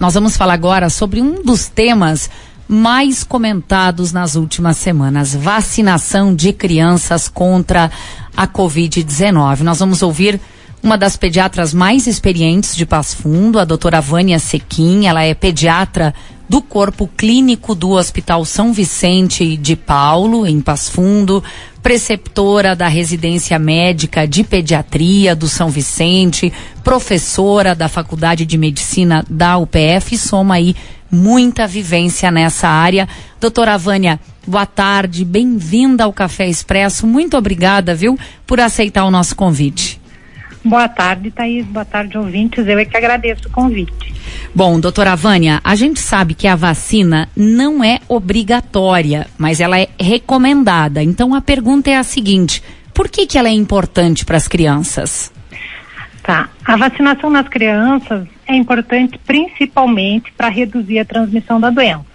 Nós vamos falar agora sobre um dos temas mais comentados nas últimas semanas: vacinação de crianças contra a Covid-19. Nós vamos ouvir uma das pediatras mais experientes de Passo Fundo, a doutora Vânia Sequim. Ela é pediatra do corpo clínico do Hospital São Vicente de Paulo, em Passo Fundo, preceptora da residência médica de pediatria do São Vicente, professora da Faculdade de Medicina da UPF, soma aí muita vivência nessa área. Doutora Vânia, boa tarde, bem-vinda ao Café Expresso. Muito obrigada, viu, por aceitar o nosso convite. Boa tarde, Thaís. Boa tarde, ouvintes. Eu é que agradeço o convite. Bom, doutora Vânia, a gente sabe que a vacina não é obrigatória, mas ela é recomendada. Então a pergunta é a seguinte: por que, que ela é importante para as crianças? Tá. A vacinação nas crianças é importante principalmente para reduzir a transmissão da doença.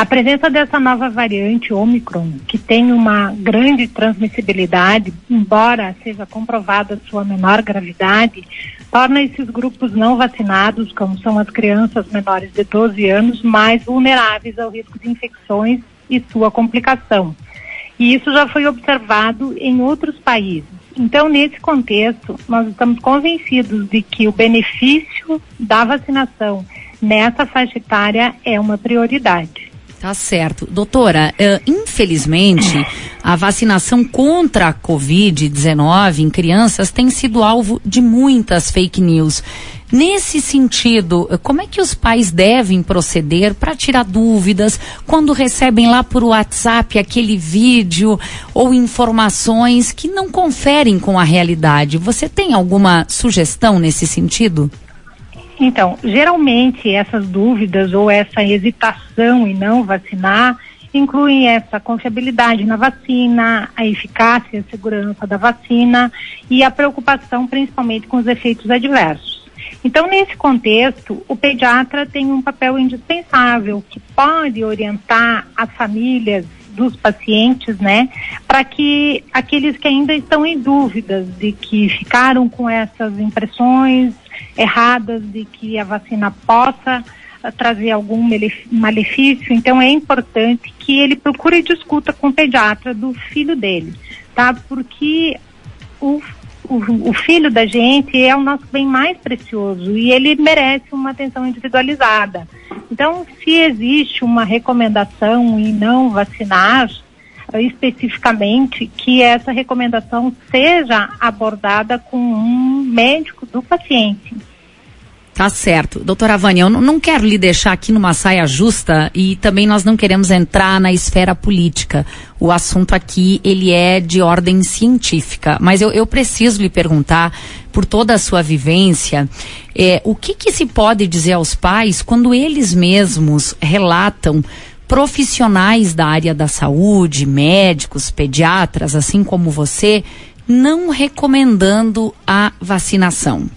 A presença dessa nova variante Omicron, que tem uma grande transmissibilidade, embora seja comprovada sua menor gravidade, torna esses grupos não vacinados, como são as crianças menores de 12 anos, mais vulneráveis ao risco de infecções e sua complicação. E isso já foi observado em outros países. Então, nesse contexto, nós estamos convencidos de que o benefício da vacinação nessa faixa etária é uma prioridade. Tá certo. Doutora, uh, infelizmente, a vacinação contra a Covid-19 em crianças tem sido alvo de muitas fake news. Nesse sentido, como é que os pais devem proceder para tirar dúvidas quando recebem lá por WhatsApp aquele vídeo ou informações que não conferem com a realidade? Você tem alguma sugestão nesse sentido? Então, geralmente essas dúvidas ou essa hesitação em não vacinar incluem essa confiabilidade na vacina, a eficácia e a segurança da vacina e a preocupação principalmente com os efeitos adversos. Então, nesse contexto, o pediatra tem um papel indispensável que pode orientar as famílias dos pacientes, né, para que aqueles que ainda estão em dúvidas de que ficaram com essas impressões erradas de que a vacina possa uh, trazer algum malefício, então é importante que ele procure e discuta com o pediatra do filho dele, tá? Porque o, o, o filho da gente é o nosso bem mais precioso e ele merece uma atenção individualizada. Então, se existe uma recomendação em não vacinar, especificamente que essa recomendação seja abordada com um médico do paciente. Tá certo. Doutora Vânia, eu não quero lhe deixar aqui numa saia justa e também nós não queremos entrar na esfera política. O assunto aqui, ele é de ordem científica. Mas eu, eu preciso lhe perguntar, por toda a sua vivência, é, o que, que se pode dizer aos pais quando eles mesmos relatam profissionais da área da saúde, médicos, pediatras, assim como você, não recomendando a vacinação?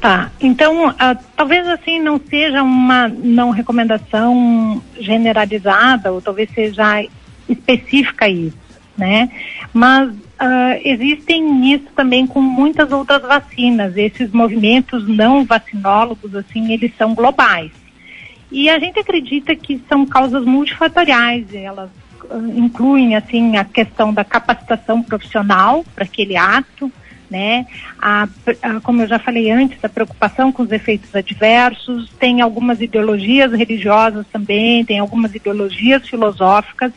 Tá, então uh, talvez assim não seja uma não recomendação generalizada ou talvez seja específica isso, né? Mas uh, existem isso também com muitas outras vacinas. Esses movimentos não vacinólogos assim eles são globais. E a gente acredita que são causas multifatoriais, elas uh, incluem assim a questão da capacitação profissional para aquele ato, né? A, a, como eu já falei antes, a preocupação com os efeitos adversos, tem algumas ideologias religiosas também, tem algumas ideologias filosóficas,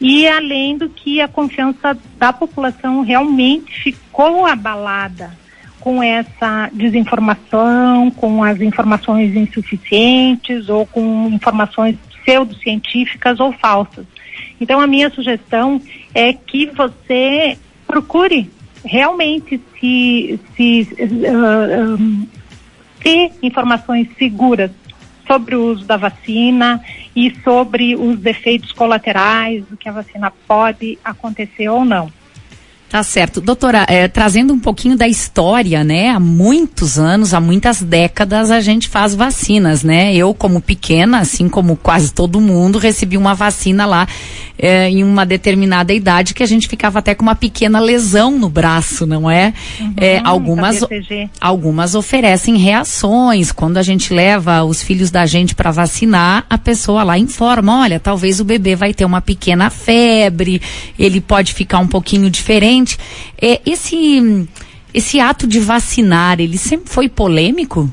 e além do que a confiança da população realmente ficou abalada com essa desinformação, com as informações insuficientes ou com informações pseudocientíficas ou falsas. Então, a minha sugestão é que você procure realmente se, se uh, um, ter informações seguras sobre o uso da vacina e sobre os efeitos colaterais, do que a vacina pode acontecer ou não. Tá certo. Doutora, é, trazendo um pouquinho da história, né? Há muitos anos, há muitas décadas, a gente faz vacinas, né? Eu, como pequena, assim como quase todo mundo, recebi uma vacina lá é, em uma determinada idade que a gente ficava até com uma pequena lesão no braço, não é? Uhum, é algumas, algumas oferecem reações. Quando a gente leva os filhos da gente para vacinar, a pessoa lá informa: olha, talvez o bebê vai ter uma pequena febre, ele pode ficar um pouquinho diferente Gente, é, esse, esse ato de vacinar, ele sempre foi polêmico?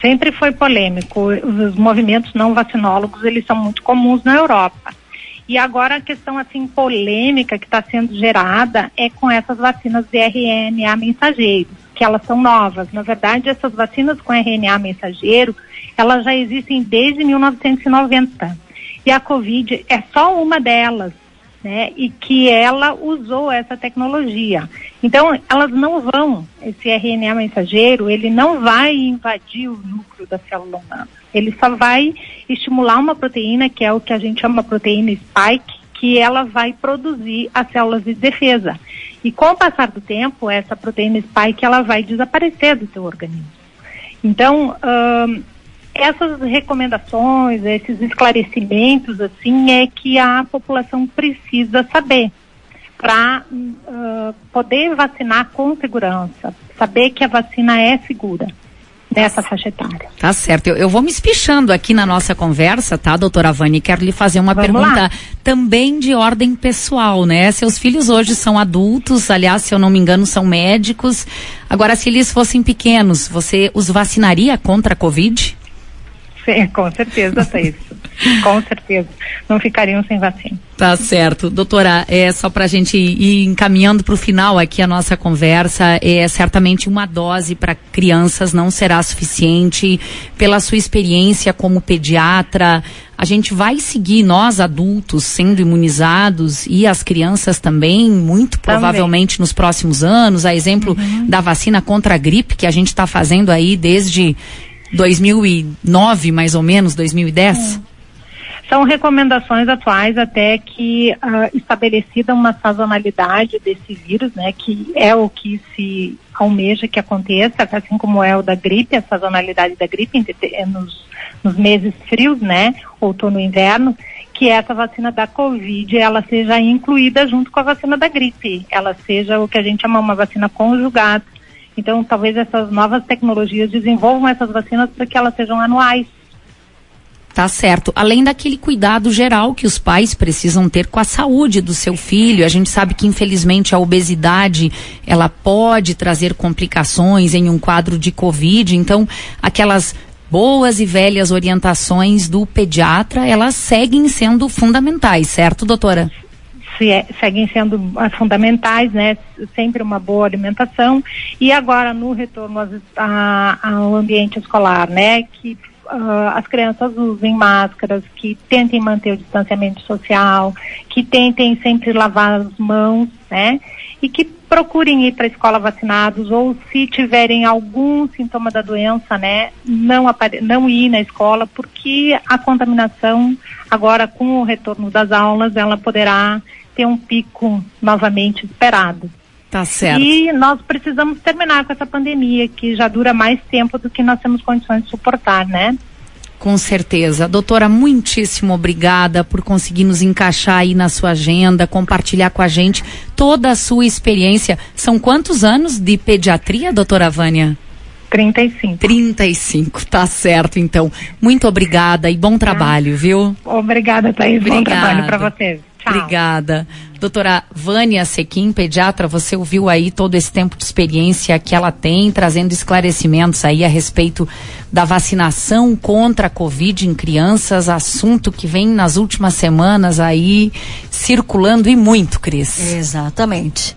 Sempre foi polêmico. Os movimentos não vacinólogos, eles são muito comuns na Europa. E agora a questão assim polêmica que está sendo gerada é com essas vacinas de RNA mensageiro, que elas são novas. Na verdade, essas vacinas com RNA mensageiro, elas já existem desde 1990. E a Covid é só uma delas né, e que ela usou essa tecnologia. Então, elas não vão, esse RNA mensageiro, ele não vai invadir o núcleo da célula humana. Ele só vai estimular uma proteína, que é o que a gente chama proteína spike, que ela vai produzir as células de defesa. E com o passar do tempo, essa proteína spike, ela vai desaparecer do seu organismo. Então, essas recomendações, esses esclarecimentos, assim, é que a população precisa saber para uh, poder vacinar com segurança, saber que a vacina é segura dessa faixa etária. Tá certo. Eu, eu, vou me espichando aqui na nossa conversa, tá, doutora Vani? Quero lhe fazer uma Vamos pergunta lá. também de ordem pessoal, né? Seus filhos hoje são adultos, aliás, se eu não me engano, são médicos. Agora, se eles fossem pequenos, você os vacinaria contra a Covid? Sim, com certeza, Thaís. com certeza. Não ficariam sem vacina. Tá certo. Doutora, é só para a gente ir encaminhando para o final aqui a nossa conversa, é certamente uma dose para crianças não será suficiente. Pela sua experiência como pediatra, a gente vai seguir nós adultos sendo imunizados e as crianças também, muito provavelmente também. nos próximos anos, a exemplo uhum. da vacina contra a gripe que a gente está fazendo aí desde 2009, mais ou menos, 2010? É. São recomendações atuais até que uh, estabelecida uma sazonalidade desse vírus, né, que é o que se almeja que aconteça, assim como é o da gripe, a sazonalidade da gripe nos, nos meses frios, né, outono e inverno, que essa vacina da Covid ela seja incluída junto com a vacina da gripe, ela seja o que a gente chama uma vacina conjugada então, talvez essas novas tecnologias desenvolvam essas vacinas para que elas sejam anuais. Tá certo. Além daquele cuidado geral que os pais precisam ter com a saúde do seu filho, a gente sabe que infelizmente a obesidade ela pode trazer complicações em um quadro de covid. Então, aquelas boas e velhas orientações do pediatra, elas seguem sendo fundamentais, certo, doutora? Se é, seguem sendo fundamentais, né? Sempre uma boa alimentação e agora no retorno a, ao ambiente escolar, né? Que uh, as crianças usem máscaras, que tentem manter o distanciamento social, que tentem sempre lavar as mãos, né? E que procurem ir para a escola vacinados ou se tiverem algum sintoma da doença, né, não, não ir na escola, porque a contaminação agora com o retorno das aulas, ela poderá ter um pico novamente esperado. Tá certo. E nós precisamos terminar com essa pandemia, que já dura mais tempo do que nós temos condições de suportar, né? Com certeza. Doutora, muitíssimo obrigada por conseguir nos encaixar aí na sua agenda, compartilhar com a gente toda a sua experiência. São quantos anos de pediatria, doutora Vânia? 35. 35, tá certo, então. Muito obrigada e bom trabalho, viu? Obrigada, Thaís. Obrigada. Bom trabalho para vocês. Obrigada. Doutora Vânia Sequim, pediatra, você ouviu aí todo esse tempo de experiência que ela tem, trazendo esclarecimentos aí a respeito da vacinação contra a Covid em crianças, assunto que vem nas últimas semanas aí circulando e muito, Cris. Exatamente.